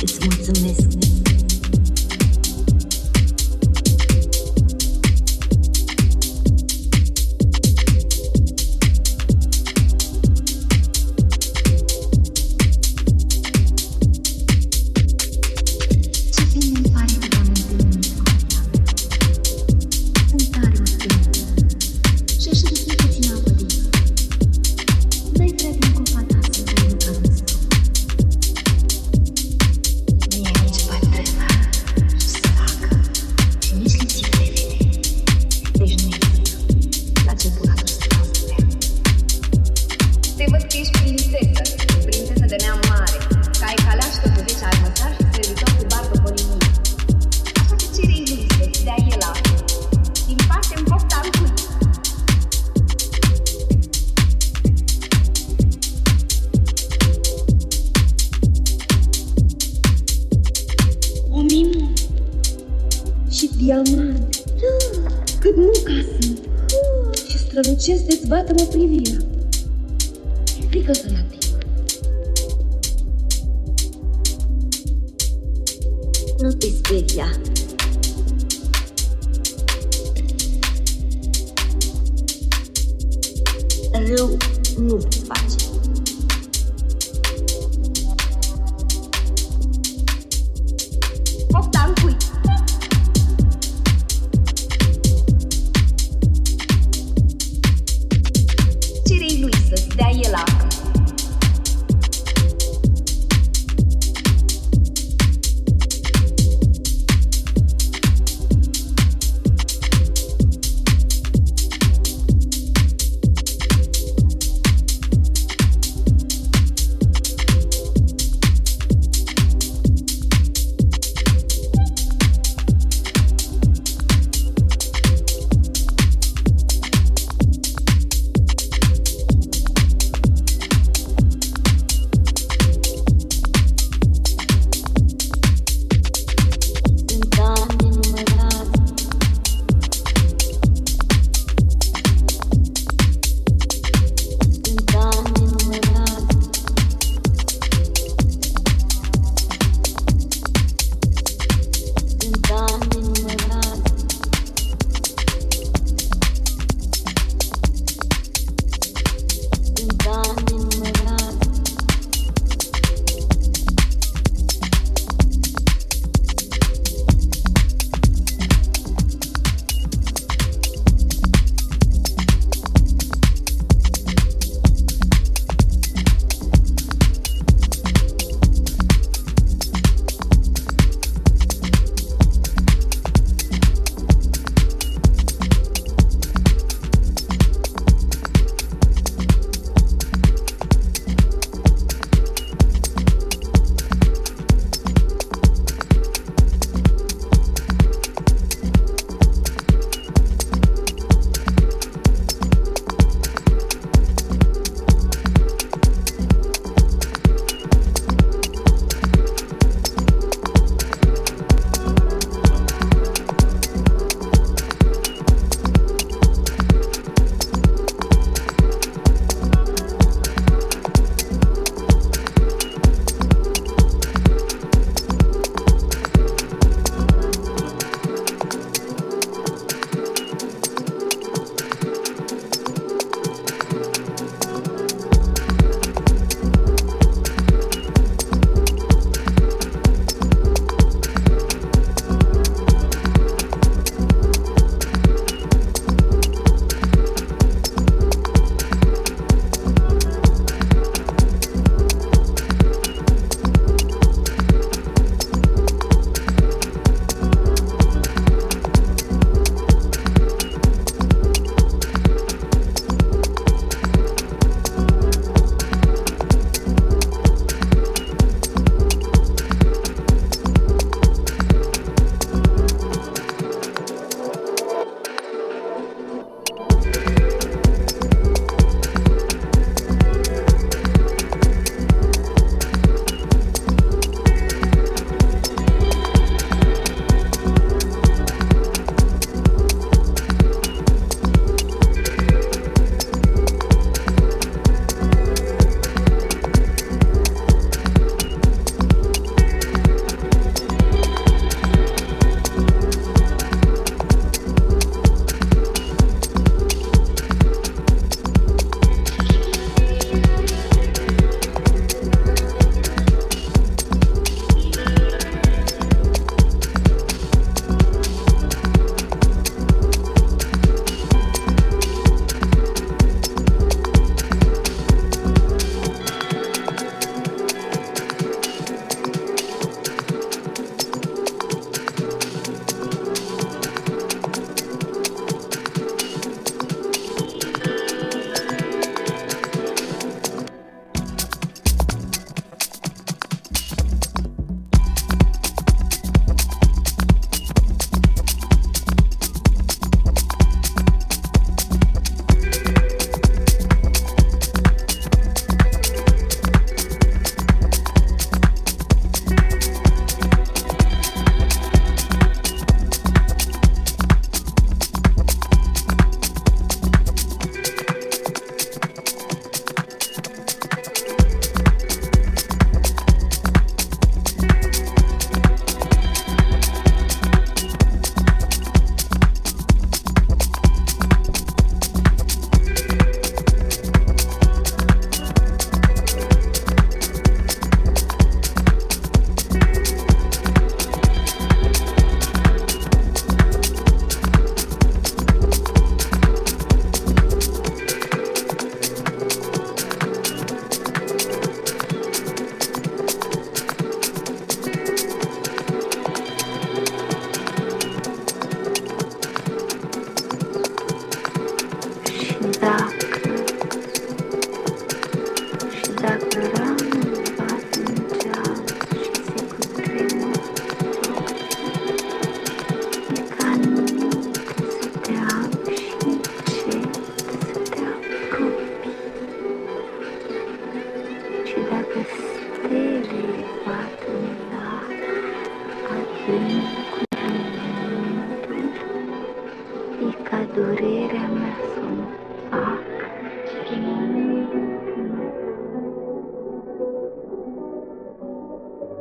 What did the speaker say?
It's Îți mulțumesc, Ce